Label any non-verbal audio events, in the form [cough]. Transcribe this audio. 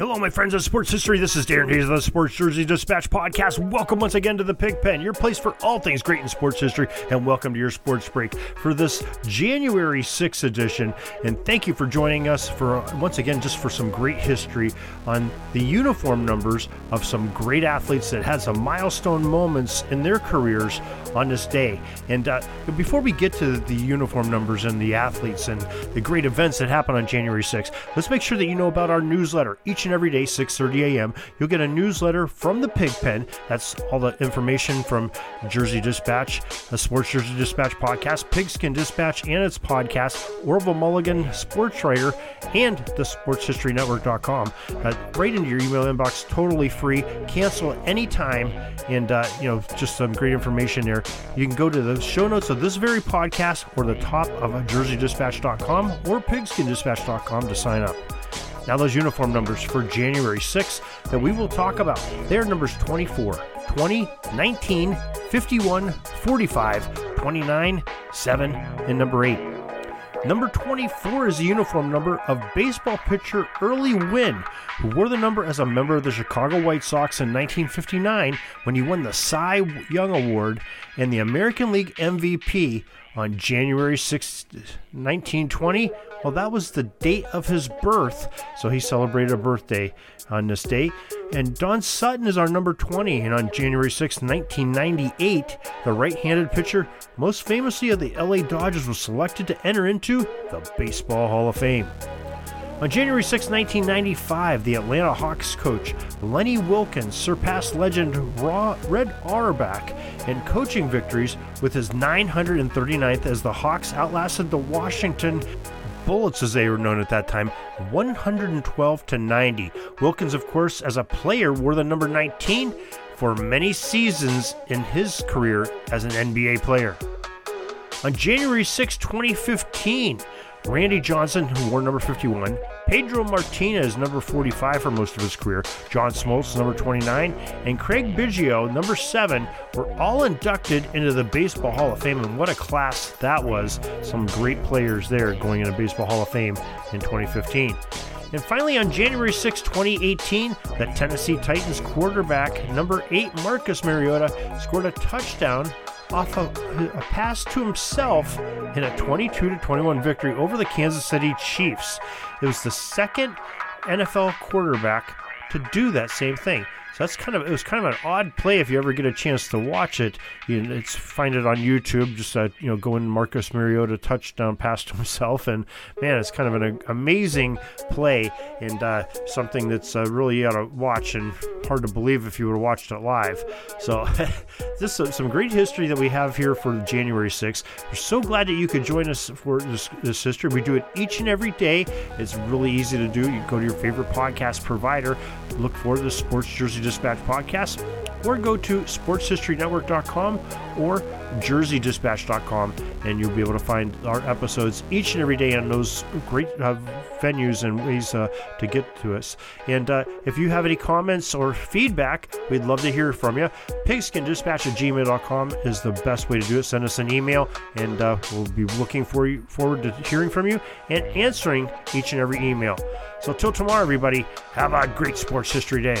Hello, my friends of sports history. This is Darin Hayes of the Sports Jersey Dispatch podcast. Welcome once again to the Pig Pen, your place for all things great in sports history, and welcome to your sports break for this January 6th edition. And thank you for joining us for once again just for some great history on the uniform numbers of some great athletes that had some milestone moments in their careers on this day. And uh, before we get to the uniform numbers and the athletes and the great events that happen on January 6th, let's make sure that you know about our newsletter each and and every day, 6:30 a.m. You'll get a newsletter from the Pigpen. That's all the information from Jersey Dispatch, the Sports Jersey Dispatch podcast, Pigskin Dispatch, and its podcast, Orville Mulligan Sports Writer, and the SportsHistoryNetwork.com. Uh, right into your email inbox, totally free. Cancel anytime, and uh, you know just some great information there. You can go to the show notes of this very podcast or the top of JerseyDispatch.com or PigskinDispatch.com to sign up. Now, those uniform numbers for January 6th that we will talk about, they're numbers 24, 20, 19, 51, 45, 29, 7, and number 8. Number 24 is the uniform number of baseball pitcher Early Wynn, who wore the number as a member of the Chicago White Sox in 1959 when he won the Cy Young Award and the American League MVP on January 6, 1920. Well, that was the date of his birth, so he celebrated a birthday on this day. And Don Sutton is our number 20, and on January 6, 1998, the right handed pitcher, most famously of the LA Dodgers, was selected to enter into the Baseball Hall of Fame. On January 6, 1995, the Atlanta Hawks coach Lenny Wilkens surpassed legend Red Auerbach in coaching victories with his 939th as the Hawks outlasted the Washington Bullets, as they were known at that time, 112 to 90. Wilkens, of course, as a player, wore the number 19 for many seasons in his career as an NBA player. On January 6, 2015, Randy Johnson, who wore number 51, Pedro Martinez, number 45 for most of his career, John Smoltz, number 29, and Craig Biggio, number 7, were all inducted into the Baseball Hall of Fame. And what a class that was! Some great players there going into Baseball Hall of Fame in 2015. And finally, on January 6, 2018, the Tennessee Titans quarterback, number 8, Marcus Mariota, scored a touchdown off a, a uh, pass to himself in a 22 21 victory over the Kansas City Chiefs. It was the second NFL quarterback to do that same thing. So that's kind of it was kind of an odd play if you ever get a chance to watch it. You know, it's find it on YouTube. Just uh, you know, going Marcus Mariota touchdown past himself, and man, it's kind of an amazing play and uh, something that's uh, really you got to watch and hard to believe if you would have watched it live. So [laughs] this is some great history that we have here for January 6th. We're so glad that you could join us for this, this history. We do it each and every day. It's really easy to do. You go to your favorite podcast provider, look for the Sports Jersey Dispatch podcast, or go to sportshistorynetwork.com or jerseydispatch.com and you'll be able to find our episodes each and every day on those great uh, venues and ways uh, to get to us. And uh, if you have any comments or feedback, we'd love to hear from you. Pigskindispatch at gmail.com is the best way to do it. Send us an email and uh, we'll be looking for you, forward to hearing from you and answering each and every email. So, till tomorrow, everybody, have a great sports history day.